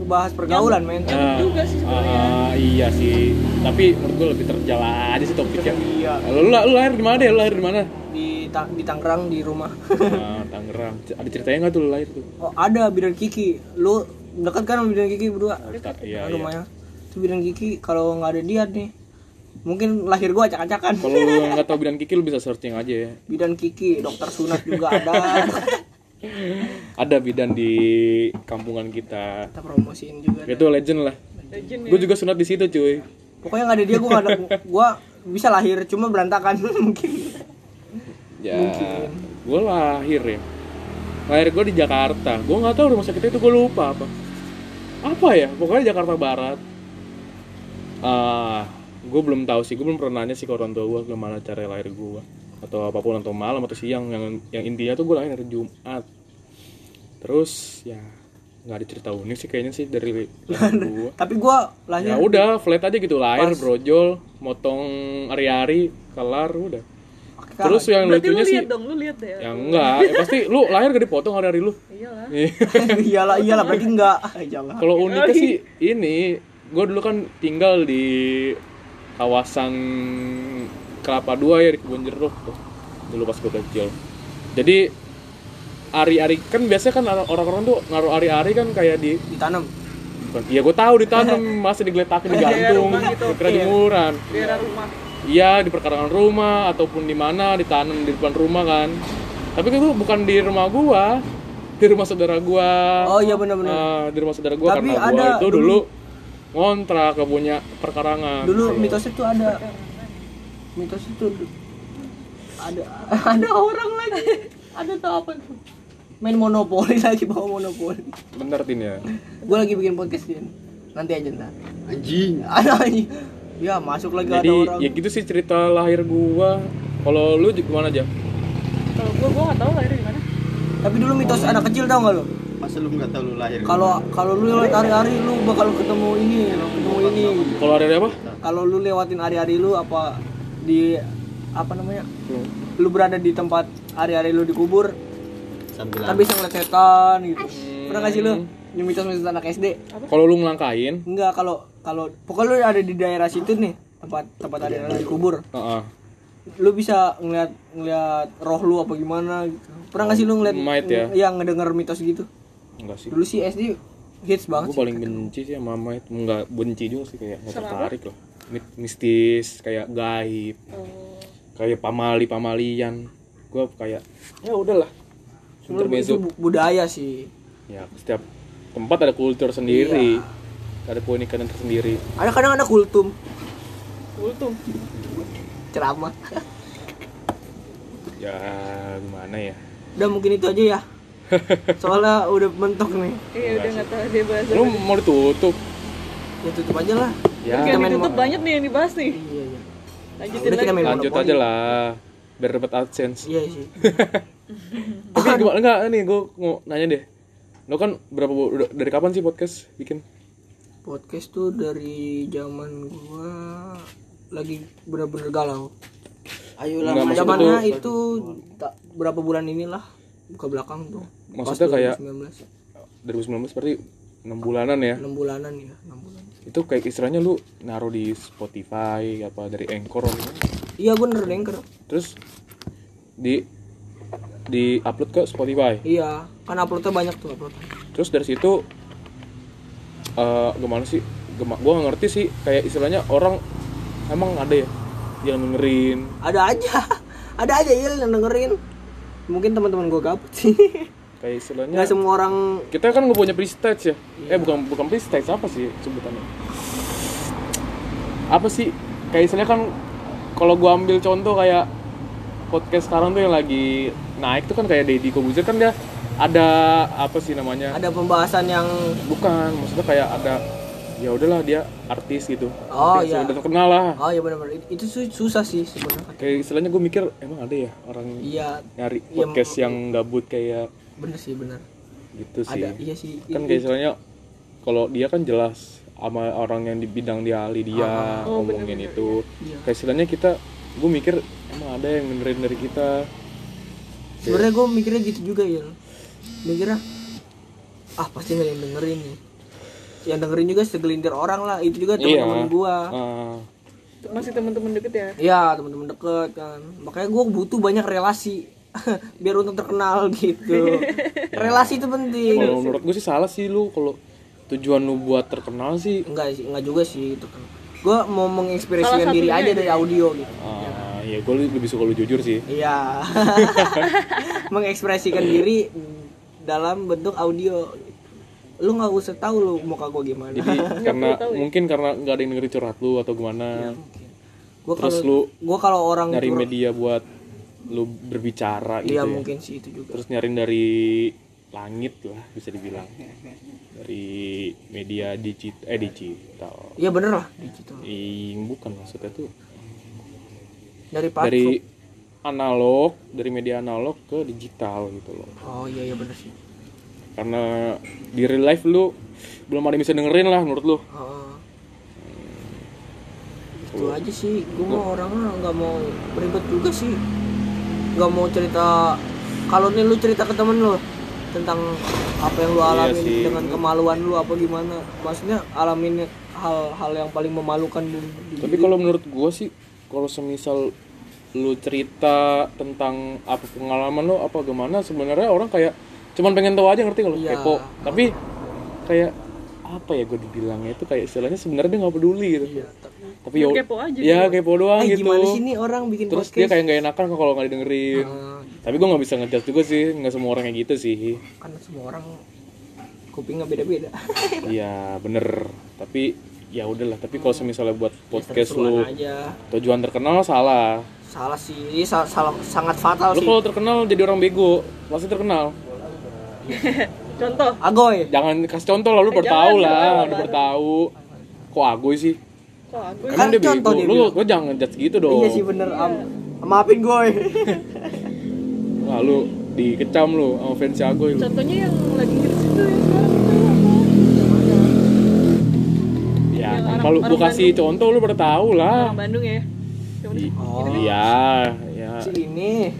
bahas pergaulan men. Ah, juga sih sebenarnya. ah, iya sih. Tapi menurut gue lebih terjal aja sih topiknya. Iya. Lu, lu, lu lahir di mana deh lu lahir di mana? Di Ta- di Tangerang di rumah. Nah, Tangerang. Ada ceritanya nggak tuh lu lahir tuh? Oh ada bidan Kiki. Lu dekat kan bidan Kiki berdua. Iya iya. rumahnya itu bidan Kiki kalau nggak ada dia nih mungkin lahir gua acak-acakan. Kalau lu [laughs] nggak tahu bidan kiki lu bisa searching aja ya. Bidan Kiki dokter sunat juga ada. [laughs] Ada bidan di kampungan kita. Kita promosiin juga itu legend lah. Legend ya. gue juga sunat di situ cuy. Pokoknya nggak ada dia gua ada [laughs] gua bisa lahir cuma berantakan. Mungkin. Ya Mungkin. gue lahir ya. Lahir gue di Jakarta. Gue nggak tahu rumah sakitnya itu gue lupa apa apa ya? Pokoknya Jakarta Barat. Ah gue belum tahu sih. Gue belum pernah nanya sih ke orang tua gue gimana cara lahir gue atau apa pun atau malam atau siang. Yang yang intinya tuh gue lahir hari Jumat. Terus ya nggak ada cerita unik sih kayaknya sih dari gue Tapi gua lahir ya udah flat aja gitu. Lahir brojol motong hari-hari kelar udah terus yang Berarti lu lucunya sih lihat dong, lu lihat deh. ya enggak ya pasti lu lahir gak dipotong hari-hari lu Iyalah. [laughs] iyalah iyalah berarti enggak. [laughs] Jangan. kalau uniknya sih ini gue dulu kan tinggal di kawasan Kelapa Dua ya di kebun jeruk tuh dulu pas gue kecil jadi ari-ari kan biasanya kan orang-orang tuh ngaruh ari-ari kan kayak di Ditanam. bukan iya gue tahu ditanam [laughs] masih digeletakin digantung rumah gitu. kira jemuran Di daerah rumah. Iya di perkarangan rumah ataupun di mana ditanam di depan rumah kan tapi itu bukan di rumah gua di rumah saudara gua Oh iya benar-benar. Ah, di rumah saudara gua Tapi karena gua ada itu dulu- dulu ngontrak ke punya perkarangan Dulu mitosnya tuh ada mitos itu ada [laughs] ada orang lagi Ada tau apa tuh? main monopoli lagi bawa monopoli. bener tin ya Gue lagi bikin podcast Din. Nanti aja ntar. Anjing. Ada lagi. Ya masuk lagi ada jadi orang. ya gitu sih cerita lahir gua kalau lu gimana aja Kalau gua gua enggak tahu lahir di mana. Tapi dulu mitos anak kecil tau gak lo? Masa lu nggak tahu lu lahir? Kalau kalau lu lewat hari-hari lu bakal ketemu ini, ketemu ini. kalau hari apa Kalau lu lewatin hari-hari lu apa di apa namanya? Lu berada di tempat hari-hari lu dikubur, sambil kan bisa ngeliat setan gitu. Pernah gak sih lu? Yang mitos-mitos anak SD? kalau lu ngelangkain Enggak, kalau kalau pokoknya lu ada di daerah situ nih, tempat tempat hari-hari lu dikubur. Heeh. Lu bisa ngeliat ngeliat roh lu apa gimana gitu. Pernah gak sih lu ngeliat Might ya? yang ngedenger mitos gitu? enggak sih Dulu sih SD hits banget gue sih. paling benci sih sama mama itu nggak benci juga sih kayak nggak tertarik loh Mi- mistis kayak gaib Oh. kayak pamali pamalian gue kayak ya udahlah Sebenarnya itu budaya sih. ya setiap tempat ada kultur sendiri ada keunikan tersendiri Ada kadang ada kultum, Kultum. ceramah. ya gimana ya Udah mungkin itu aja ya. Soalnya udah mentok nih. Iya udah enggak tahu dia bahas. lu mau ditutup Ya tutup aja lah. ya Oke, Kita main ditutup banyak nih yang dibahas nih. Iya, iya. Lanjutin Udah kita lagi. main lanjut monopoli. aja lah biar dapat adsense Iya [laughs] sih. tapi gimana enggak nih gue mau nanya deh lo kan berapa udah- dari kapan sih podcast bikin Podcast tuh dari zaman gua lagi bener-bener galau. Ayolah Nggak, maksud Zamannya itu tak berapa bulan inilah buka belakang tuh. Maksudnya kayak- 2019. 2019 berarti 6 bulanan ya 6 bulanan ya, 6 bulan. itu kayak istilahnya lu naruh di Spotify apa dari Anchor gimana? Iya, gua anchor. terus di di upload ke Spotify Iya, kan uploadnya banyak tuh upload. terus dari situ eh gimana sih Gema, gua nggak ngerti sih kayak istilahnya orang emang ada ya yang dengerin Ada aja. [laughs] Ada aja ya yang dengerin. Mungkin teman-teman gua gabut sih. [laughs] kayak istilahnya Nggak semua orang kita kan nggak punya prestige ya eh bukan bukan prestige apa sih sebutannya apa sih kayak istilahnya kan kalau gua ambil contoh kayak podcast sekarang tuh yang lagi naik tuh kan kayak Deddy Kobuzer kan dia ada apa sih namanya ada pembahasan yang bukan maksudnya kayak ada ya udahlah dia artis gitu Oh, Artis, iya. udah terkenal lah Oh iya benar-benar It- itu su- susah sih sebenarnya. kayak istilahnya gue mikir emang ada ya orang Iya, nyari Iya, podcast yang gabut kayak bener sih bener. gitu sih Ada iya sih. kan kayak istilahnya kalau dia kan jelas sama orang yang di bidang dia ahli dia Oh, ngomongin bener-bener, itu Iya. kayak istilahnya kita gue mikir emang ada yang dengerin dari kita Sebenarnya gue mikirnya gitu juga ya. Mikirnya ah pasti nggak yang dengerin nih. Yang dengerin juga segelintir orang lah. Itu juga iya teman-teman gua. Ah, Masih teman-teman deket ya. Iya teman-teman deket kan. Makanya gue butuh banyak relasi [laughs] biar untuk terkenal gitu. [laughs] relasi itu penting. kalau menurut gue sih salah sih lu kalau tujuan lu buat terkenal sih Enggak sih, enggak juga sih itu kan. Gue mau mengekspresikan diri aja dari ya. audio gitu. ah, ya gue lebih suka lu jujur sih Iya. [laughs] Mengekspresikan diri dalam bentuk audio. Lu nggak usah tahu lu muka gue gimana. jadi [laughs] karena mungkin karena nggak ada yang dengerin curhat lu atau gimana Gue terus kalau lu gua kalau orang nyari curhat- media buat lu berbicara gitu Iya ya. mungkin sih itu juga. terus nyariin dari langit lah bisa dibilang dari media digital eh digital Iya bener lah digital. Ih, bukan maksudnya tuh Dari platform. dari analog dari media analog ke digital gitu loh Oh iya iya bener sih. karena di real life lu belum ada yang bisa dengerin lah menurut lu Heeh. Itu aja sih. Gue mau orangnya nggak mau beribet juga sih. Nggak mau cerita. Kalau nih lu cerita ke temen lu tentang apa yang lu Iya alamin sih. dengan kemaluan lu apa gimana maksudnya alamin hal-hal yang paling memalukan di tapi kalau menurut gua sih kalau semisal lu cerita tentang apa pengalaman lu apa gimana sebenarnya orang kayak cuman pengen tahu aja ngerti kalau Iya. kepo. Tapi kayak apa ya gue dibilangnya itu kayak istilahnya sebenarnya dia nggak peduli gitu. Iya, tapi tapi ya Kepo aja ya kepo doang eh, gitu. gimana sih nih orang bikin terus podcast? dia kayak nggak enakan kalau nggak didengerin. Eh, tapi gue nggak bisa ngejudge juga sih nggak semua orang kayak gitu sih. Kan semua orang kupingnya beda-beda. [laughs] Iya bener. Tapi ya udahlah tapi kalau misalnya buat podcast Seru-seruan lu aja. tujuan terkenal salah salah sih ini sa- salah sangat fatal lu sih. kalau terkenal jadi orang bego pasti terkenal. [laughs] Contoh? Agoy. Jangan kasih contoh lah lu Eh, bertahu lah udah jangan. bertahu. Kok agoy sih? Kok aku Kan emang dia contoh bego dia lu lu jangan ngejudge gitu dong. iya sih bener. Am maafin gue Wah, lu dikecam lu sama fans agoy lu. Contohnya yang lagi hits itu yang sekarang itu apa? Ya kan kalau gua orang kasih contoh lu bertahu lah. Orang Bandung ya? Oh iya ya si ini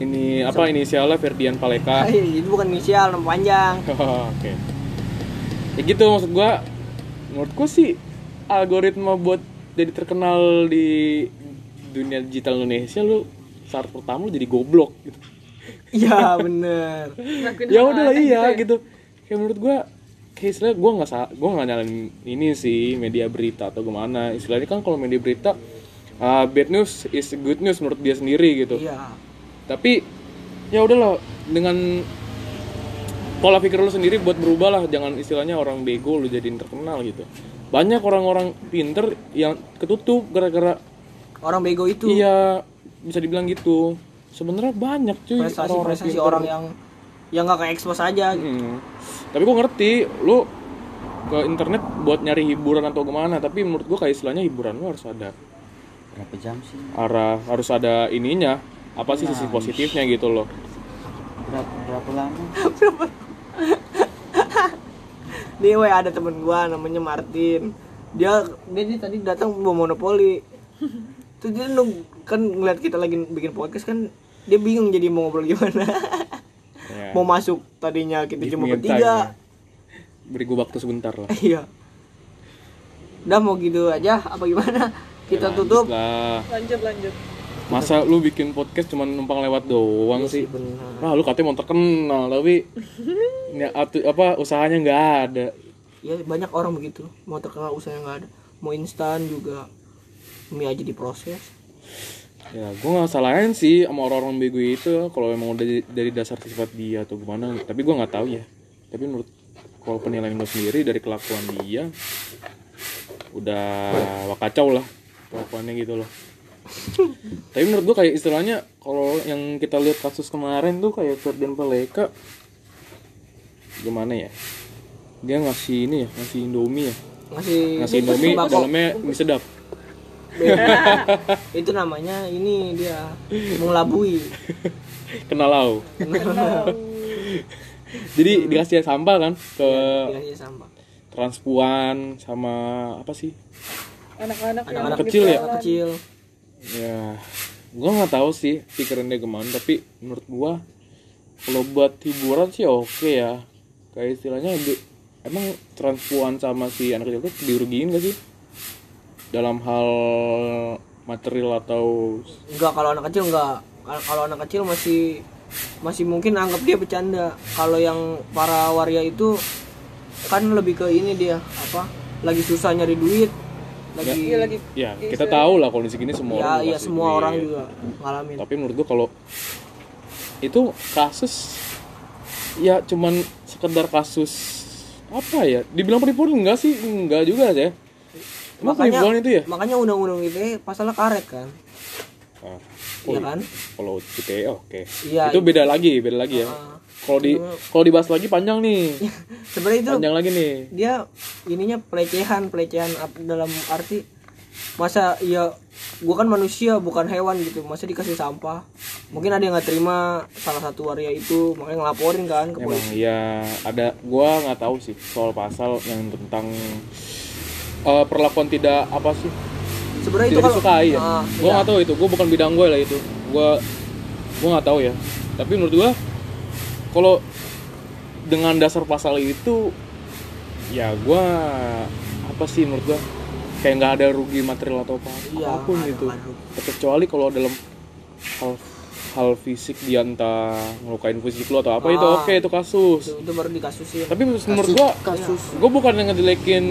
ini apa inisialnya Ferdian Paleka Ay, itu bukan inisial nama panjang [laughs] Oke. Ya gitu maksud gua. Menurut gua sih algoritma buat jadi terkenal di dunia digital Indonesia lu syarat pertama lu jadi goblok gitu. iya [laughs] bener ya udah aneh iya gitu ya. gitu. Kayak menurut gua kayak istilah gua nggak sa gua nggak nyalain ini sih media berita atau gimana. Istilahnya kan kalau media berita uh, bad news is good news menurut dia sendiri gitu. Iya. Tapi ya udahlah dengan pola pikir lu sendiri buat berubah lah. Jangan istilahnya orang bego lu jadiin terkenal gitu. Banyak orang-orang pinter yang ketutup gara-gara orang bego itu. Iya bisa dibilang gitu. Sebenarnya banyak cuy prestasi prestasi pinter. orang yang yang nggak ke expose aja gitu. Hmm. tapi gua ngerti lu ke internet buat nyari hiburan atau gimana tapi menurut gua kayak istilahnya hiburan lu harus ada Berapa jam sih? arah harus ada ininya apa sih sisi positifnya gitu loh. Berapa, berapa lama? [laughs] nih weh ada temen gua namanya Martin. Dia dia, dia tadi datang bawa monopoli. Terus dia nung kan ngeliat kita lagi bikin podcast kan dia bingung jadi mau ngobrol gimana. Ya. mau masuk tadinya kita Give cuma me a time, ya. bertiga beri gua waktu sebentar lah. [laughs] Iya. Udah mau gitu aja apa gimana kita tutup. lah lanjut lanjut. Masa lu bikin podcast cuma numpang lewat doang sih benar. Nah lu katanya mau terkenal tapi ini [laughs] atu- apa usahanya nggak ada. Ya banyak orang begitu. Mau terkenal usahanya nggak ada. Mau instan juga. Mie aja diproses. Ya gue nggak salahin sih sama orang-orang bego itu. Kalau emang udah dari- dasar sifat dia atau gimana tapi gue nggak tahu ya. Tapi menurut kalau penilaian gue sendiri dari kelakuan dia udah wah. kacau lah kelakuannya gitu loh. [laughs] Tapi menurut gue kayak istilahnya kalau yang kita lihat kasus kemarin tuh kayak Ferdian Paleka gimana ya? Dia ngasih ini ya ngasih indomie ya. Ngasih ngasih indomie sembako. dalamnya mie sedap. [laughs] Itu namanya ini dia mengelabui [laughs] kenal lau. Jadi dikasih sampah kan ke dikasih sampah transpuan sama apa sih anak-anak yang anak kecil ya? anak kecil. Ya gua nggak tahu sih pikiran dia gimana tapi menurut gua kalau buat hiburan sih oke ya. Kayak istilahnya di- emang transpuan sama si anak kecil itu dirugiin gak sih? Dalam hal material atau enggak kalau anak kecil enggak Kalau- kalau anak kecil masih masih mungkin anggap dia bercanda. Kalau yang para waria itu kan lebih ke ini dia apa lagi susah nyari duit lagi Iya, lagi ya kita tahu lah kondisi gini semua ya orang iya semua duit. orang juga ngalamin tapi menurut gua kalau itu kasus ya cuman sekedar kasus apa ya dibilang penipuan enggak sih enggak juga ya emang makanya penipuan itu ya makanya undang-undang itu pasalnya karet kan Ah, Oh, Iya kan? Kalau ITE oke. Iya. Itu beda lagi, beda lagi ya. Kalau di kalau dibahas lagi panjang nih. sebenarnya itu Panjang lagi nih. dia ininya pelecehan pelecehan dalam arti masa ya gua kan manusia bukan hewan gitu masa dikasih sampah mungkin ada yang nggak terima salah satu waria itu makanya ngelaporin kan ke Emang polisi ya ada gua nggak tahu sih soal pasal yang tentang eh, perlakuan tidak apa sih sebenarnya itu kalau disukai ya. Ah, gua iya. nggak tahu itu, gua bukan bidang gue lah itu. Gua gua nggak tahu ya. Tapi menurut gua kalau dengan dasar pasal itu ya gua apa sih menurut gua kayak nggak ada rugi material atau apa Iya, apa pun ada- gitu. ada. Kecuali kalau dalam hal hal fisik dia entah ngelukain fisik lo atau apa itu Ah. oke itu kasus. itu, itu baru dikasusin Tapi menurut gua kasus gue bukan yang ngejelekin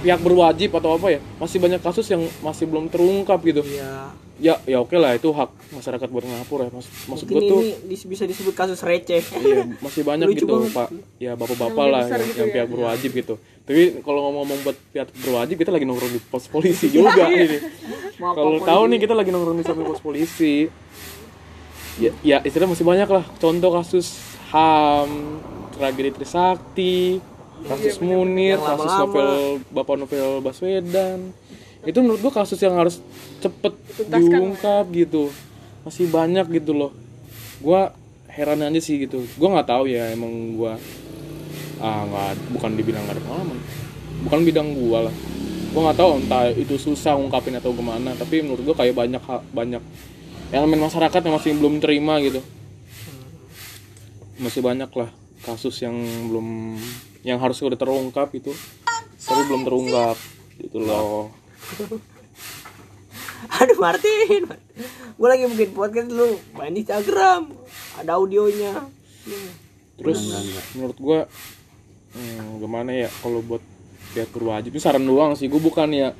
pihak berwajib atau apa ya masih banyak kasus yang masih belum terungkap gitu iya ya ya oke lah itu hak masyarakat buat ngapur ya. Mas, maksud gue tuh ini bisa disebut kasus receh. Iya masih banyak Lucu gitu banget. pak. Ya bapak-bapak Yang lah yang, gitu yang ya. pihak berwajib gitu. Tapi kalau ngomong-ngomong buat pihak berwajib kita lagi nongkrong di pos polisi [laughs] juga ini. Maaf, kalau tahu nih kita lagi nongkrong di samping pos polisi. Ya, ya istilah masih banyak lah. Contoh kasus ham tragedi Trisakti kasus Munir Yang kasus novel bapak novel Baswedan itu menurut gua kasus yang harus cepet diungkap gitu. Masih banyak gitu loh. Gua heran aja sih gitu. Gua nggak tahu ya emang gua ah nggak bukan dibilang nggak ada pengalaman. Bukan bidang gua lah. Gua nggak tahu entah itu susah ngungkapin atau gimana tapi menurut gua kayak banyak banyak elemen masyarakat yang masih belum terima gitu. Masih banyak lah kasus yang belum yang harus udah terungkap itu tapi belum terungkap gitu loh [laughs] aduh Martin. Gue lagi bikin podcast lu main Instagram ada audionya. Terus menurut gua hmm, gimana ya kalau buat pihak berwajib itu saran doang sih. Gue bukan ya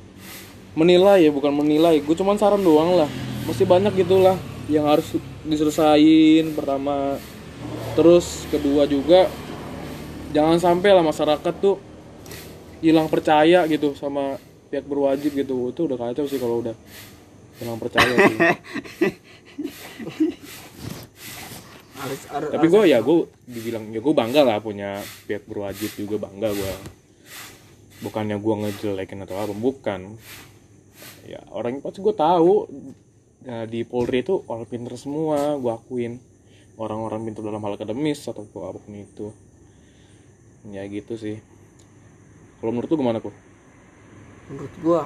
menilai ya bukan menilai. Gue cuman saran doang lah. Masih banyak gitulah yang harus diselesain pertama. Terus kedua juga jangan sampai lah masyarakat tuh hilang percaya gitu sama pihak berwajib gitu. Itu udah kacau sih kalau udah hilang percaya sih. [laughs] Tapi gue ya gue dibilang ya gue bangga lah punya pihak berwajib juga bangga gue bukannya gue ngejelekin atau apa bukan. Ya orang pasti gue tahu ya, di Polri itu orang pinter semua gue akuin. Orang-orang pinter dalam hal akademis atau apa pun itu. Ya gitu sih. Kalau menurut lu gimana kok menurut gua.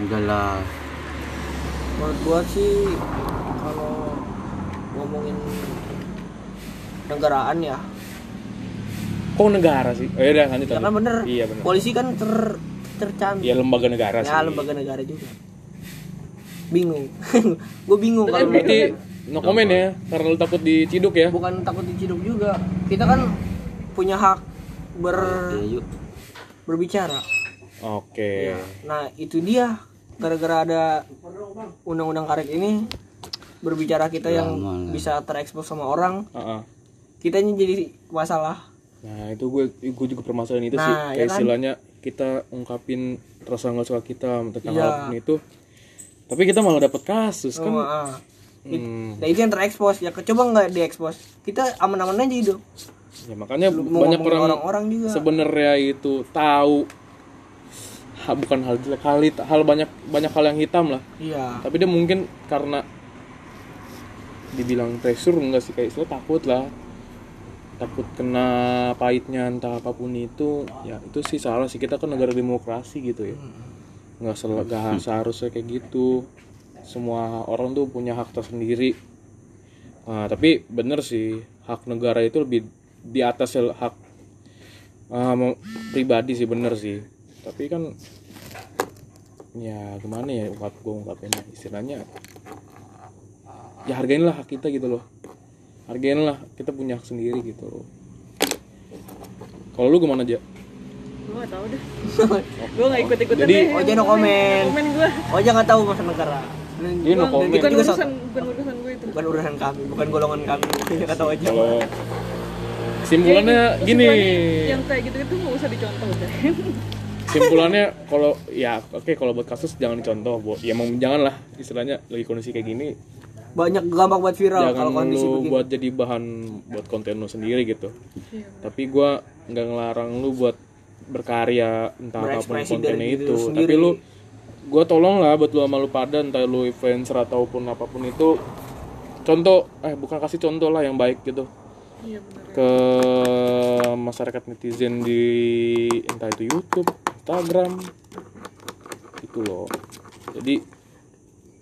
Enggak lah. Menurut gua sih kalau ngomongin negaraan ya. Kok negara sih? Oh, ya udah lanjut ya kan bener. Iya bener. Polisi kan ter tercantik ya lembaga negara sih. ya lembaga negara juga. Bingung. [laughs] Gue bingung kalau berarti no comment ya karena lu takut diciduk ya. Bukan takut diciduk juga. Kita kan punya hak ber ya yuk berbicara. Oke. Nah itu dia. Gara-gara ada undang-undang karet ini berbicara kita yang lah. bisa terekspos sama orang Heeh. kitanya jadi masalah. Nah itu gue gue juga permasalahan itu sih. Nah, kayak ya kan? istilahnya kita ungkapin rasa nggak suka kita tentang hal apa pun itu, tapi kita malah dapet kasus kan? Oh, ah. It- Hmm, nah itu yang terekspos. Ya coba nggak diekspos? Kita aman-aman aja hidup ya makanya mau banyak orang, orang-orang juga. sebenarnya itu tahu. Ha, bukan hal jelek hal hal banyak banyak hal yang hitam lah, iya. Tapi dia mungkin karena dibilang pressure enggak sih kayak istilah takut lah. Takut kena pahitnya entah apa pun itu ya itu sih salah sih. Kita kan negara demokrasi gitu ya. Nggak sel- nggak seharusnya kayak gitu. Semua orang tuh punya hak tersendiri. Nah, tapi bener sih hak negara itu lebih di atas sel- hak mau- pribadi sih bener sih. Tapi kan ya gimana ya ungkap gue ungkapinnya istilahnya ya hargain lah hak kita gitu loh. Hargain lah kita punya hak sendiri gitu loh. Kalau lu gimana aja gue gak tau deh. [laughs] Gue gak ikut ikutan Jadi- deh. Oh, jadi no comment. komen gue oh jangan nggak tahu masa negara. Dia no kita bukan urusan sa- bukan urusan gue itu. Bukan urusan kami bukan golongan kami. [laughs] Tahu aja. Kalau kesimpulannya Jadi, gini. kesimpulannya yang kayak gitu itu gak usah dicontoh deh simpulannya kalau ya oke kalau buat kasus jangan dicontoh bu. Ya emang jangan lah istilahnya lagi kondisi kayak gini. Banyak gampang buat viral jangan kalau kondisi lu begini. buat jadi bahan buat konten lu sendiri gitu. Iya. tapi gua nggak ngelarang lu buat berkarya entah apa pun kontennya itu. Lu tapi lu gua tolong lah buat lu sama lu pada entah lu influencer ataupun apa pun itu. Contoh eh bukan kasih contoh lah yang baik gitu iya benar ke masyarakat netizen di entah itu YouTube, Instagram, itu loh. Jadi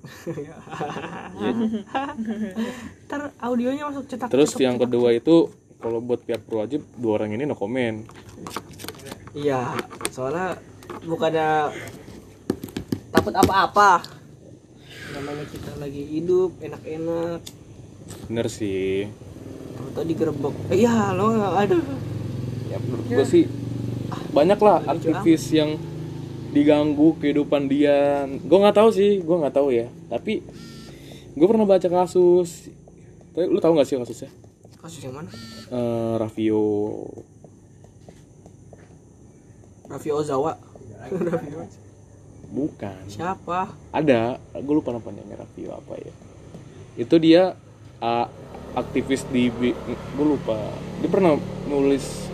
[laughs] ntar audionya masuk cetak terus yang kedua itu kalau buat pihak berwajib dua orang ini no komen. iya soalnya bukannya takut apa-apa namanya kita lagi hidup enak-enak Bener sih. Tahu digerebek eh, iya lo aduh Ya menurut gue sih banyak lah aktivis yang diganggu kehidupan dia. Gue nggak tahu sih, gue nggak tahu ya. Tapi gue pernah baca kasus. Tapi lu tahu nggak sih kasusnya? kasus yang mana? Eh, Raffio Raffi Ozawa. Raffi Ozawa. bukan. Siapa? Ada. Gue lupa namanya Raffio apa ya. Itu dia uh, aktivis di gue lupa. Dia pernah nulis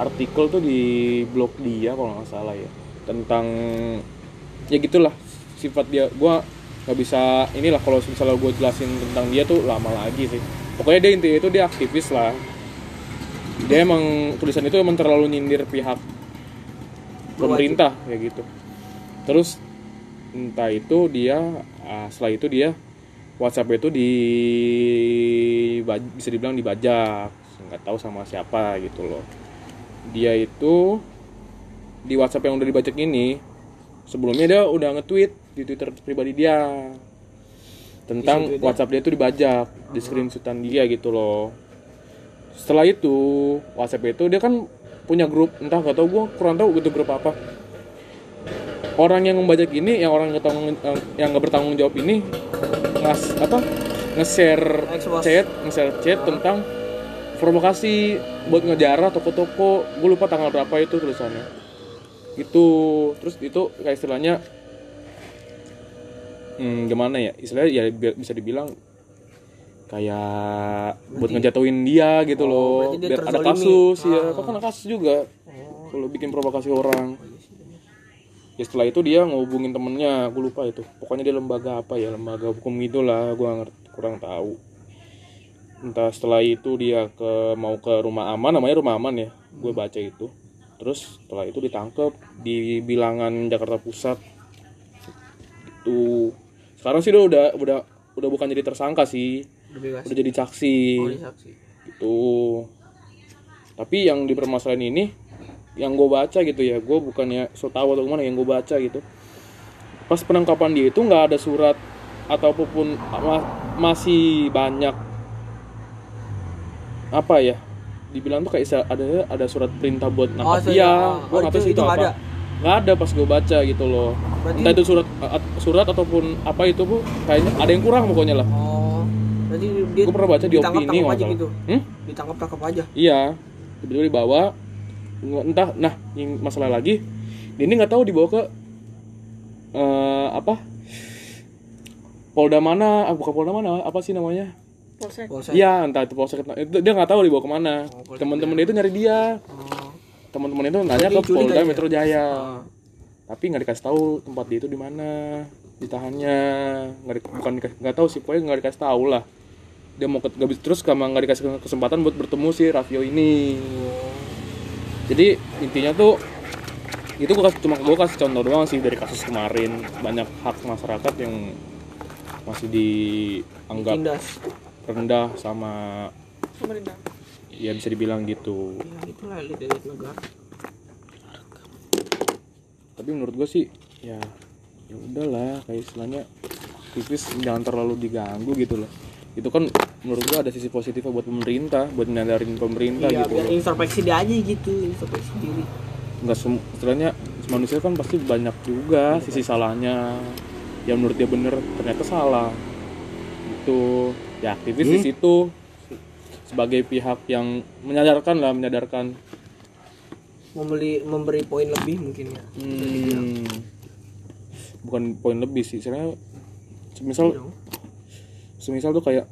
artikel tuh di blog dia kalau nggak salah ya tentang ya gitulah sifat dia. Gue nggak bisa inilah kalau misalnya gue jelasin tentang dia tuh lama lagi sih. Pokoknya dia intinya itu dia aktivis lah. Dia emang tulisan itu emang terlalu nyindir pihak pemerintah kayak gitu. Terus entah itu dia ah, setelah itu dia WhatsApp itu di bisa dibilang dibajak nggak tahu sama siapa gitu loh. Dia itu di WhatsApp yang udah dibajak ini sebelumnya dia udah nge-tweet di Twitter pribadi dia tentang Isi tweetnya? WhatsApp dia itu dibajak di screenshotan dia gitu loh. Setelah itu WhatsApp itu dia kan punya grup entah gak tau gue kurang tahu itu grup apa. Orang yang membajak ini yang orang yang nggak bertanggung jawab ini ngas apa nge-share chat nge-share chat tentang provokasi buat ngejarah toko-toko. Gue lupa tanggal berapa itu tulisannya. Itu terus itu kayak istilahnya hmm, gimana ya? Istilahnya ya bi- bisa dibilang kayak buat ngejatuhin dia gitu Oh, loh. berarti dia biar ada kasus ya Ah. kok kena kasus juga kalau bikin provokasi orang ya setelah itu dia ngehubungin temennya. Gue lupa itu. Pokoknya dia lembaga apa ya? Lembaga hukum gitulah gue ngerti. Kurang tahu. Entah setelah itu dia ke mau ke rumah aman. Namanya rumah aman ya. Gue baca itu. Terus setelah itu ditangkap di bilangan Jakarta Pusat. Itu sekarang sih dia udah udah udah bukan jadi tersangka sih. Udah udah jadi saksi. Oh, gitu. Tapi yang di permasalahan ini yang gue baca gitu ya gue bukannya so tau atau gimana yang gue baca gitu. Pas penangkapan dia itu nggak ada surat ataupun ma- masih banyak apa ya dibilang tuh kayak ada ada surat perintah buat nangkap so, dia gue Oh, nggak tahu itu- itu nggak apa. ada? nggak ada pas gue baca gitu loh. Berarti- entah itu surat surat ataupun apa itu bu kayaknya ada yang kurang pokoknya lah. Oh berarti dia gue pernah baca di opini nggak aja gitu? Hmm? ditangkap tangkap aja? Iya, tiba-tiba dibawa nggak- entah. Nah, yang masalah lagi, dia ini nggak tahu dibawa ke eh, apa? Polda mana? Ah, bukan Polda mana? Apa sih namanya? polsek polsek Iya, entah itu polsek. Itu dia nggak tahu dibawa ke mana. Teman-teman dia itu nyari dia. oh. Teman-teman itu nanya ke Polda? Metro Jaya. Ah. Tapi nggak dikasih tahu tempat dia itu di mana, ditahannya. Nggak di- bukan nggak tahu sih, pokoknya nggak dikasih tahu lah. Dia mau ke, nggak bisa- terus karena nggak dikasih kesempatan buat bertemu si Raffio ini. Jadi intinya tuh itu gue kasih cuma gue kasih contoh doang sih dari kasus kemarin. Banyak hak masyarakat yang masih dianggap tindas rendah sama pemerintah. ya bisa dibilang gitu. Ya itulah elit elit negara tapi menurut gue sih ya ya udahlah kayak istilahnya aktivis jangan terlalu diganggu gitu loh itu kan menurut gue ada sisi positifnya buat pemerintah buat nyadarin pemerintah iya gitu. biar introspeksi dia aja gitu introspeksi diri. Nggak sem- istilahnya manusia kan pasti banyak juga sisi salahnya. Yang menurut dia bener ternyata salah. Itu ya aktivis di situ. Sebagai pihak yang menyadarkan lah menyadarkan. Membeli memberi poin lebih mungkin ya. Hmm. Bukan poin lebih sih, sebenarnya dong. Semisal tuh kayak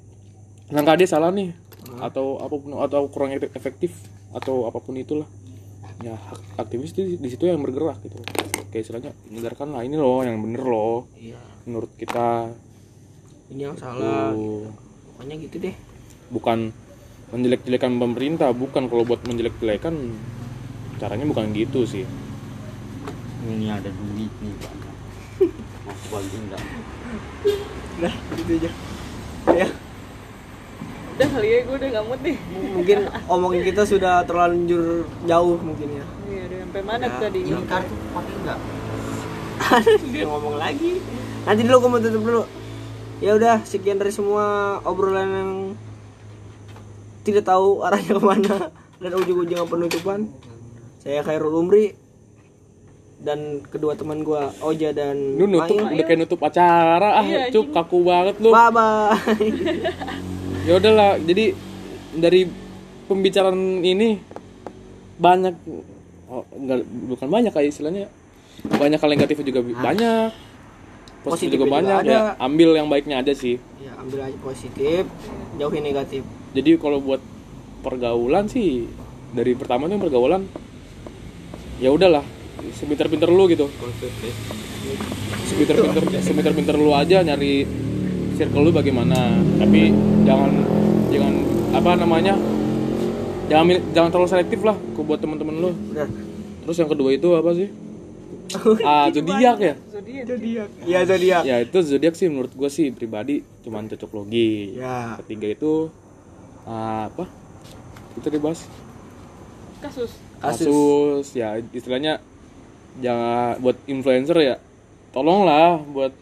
langkah dia salah nih atau apa pun atau kurang efek- efektif atau apa pun itulah. Ya hak aktivis di, di situ yang bergerak gitu. Kayak istilahnya menyegarkan lah ini loh yang bener loh. Iya. Menurut kita ini yang salah. Tuh. pokoknya gitu deh. Bukan menjelek-jelekan pemerintah bukan. Kalau buat menjelek-jelekan caranya bukan gitu sih. Ini ada duit nih banyak. Mau bagi enggak? udah gitu aja ya udah kali ya gue udah nggak mood nih. Mungkin omongan kita sudah terlanjur jauh mungkin ya. Iya udah sampai mana Ya, tadi? Ini kartu pakai enggak? [laughs] dia ngomong lagi. Nanti dulu gue mau tutup dulu. Ya udah sekian dari semua obrolan yang tidak tahu arahnya ke mana. Dan ujung-ujungnya penutupan. Saya Khairul Umri dan kedua teman gua Oja dan lu nutup Mail. udah kayak nutup acara. Ah Iya, cuk kaku banget lu. Bye bye [laughs] ya udahlah jadi dari pembicaraan ini banyak oh, enggak bukan banyak kayak istilahnya. Banyak hal negatif juga bi- banyak. Positif Positif juga juga banyak ada. ya ambil yang baiknya aja sih. Ya ambil aja positif jauhin negatif. Jadi kalau buat pergaulan sih dari pertama tuh pergaulan ya udahlah sepinter-pinter lu gitu. Sepinter-pinter sepinter-pinter lu aja nyari circle lu bagaimana. Tapi jangan jangan apa namanya jangan jangan terlalu selektif lah kok buat teman-teman lu. Udah terus yang kedua itu apa sih? [laughs] Ah zodiak ya? Zodiak. Zodiak. Ya zodiak. Ya itu zodiak sih menurut gua sih pribadi cuman cocok logi. Ya. Ketiga itu ah, apa? Itu dibahas. Kasus kasus. Kasus ya istilahnya jangan buat influencer ya tolonglah buat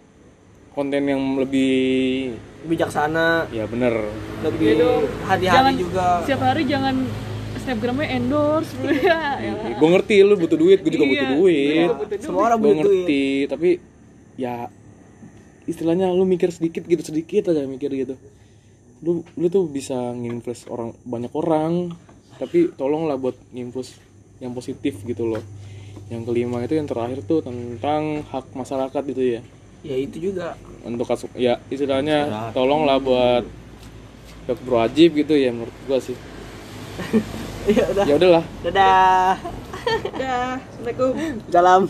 konten yang lebih bijaksana. Ya bener. Lebih Iya hati-hati jangan juga. setiap hari jangan snapgramnya endorse [laughs] ya ya. gue ngerti lu butuh duit gue juga Iya, butuh duit semua orang butuh duit. ngerti tapi ya istilahnya lu mikir sedikit gitu sedikit aja mikir gitu. Lu lu tuh bisa nginfluence orang banyak orang. Tapi tolonglah buat nginfluence yang positif gitu loh yang kelima itu yang terakhir tuh tentang hak masyarakat gitu ya. Ya itu juga. Untuk kasus ya istilahnya tolonglah buat pihak berwajib gitu ya menurut gua sih. [laughs] Ya udah. Ya udahlah. Dadah. Dah, assalamualaikum. Salam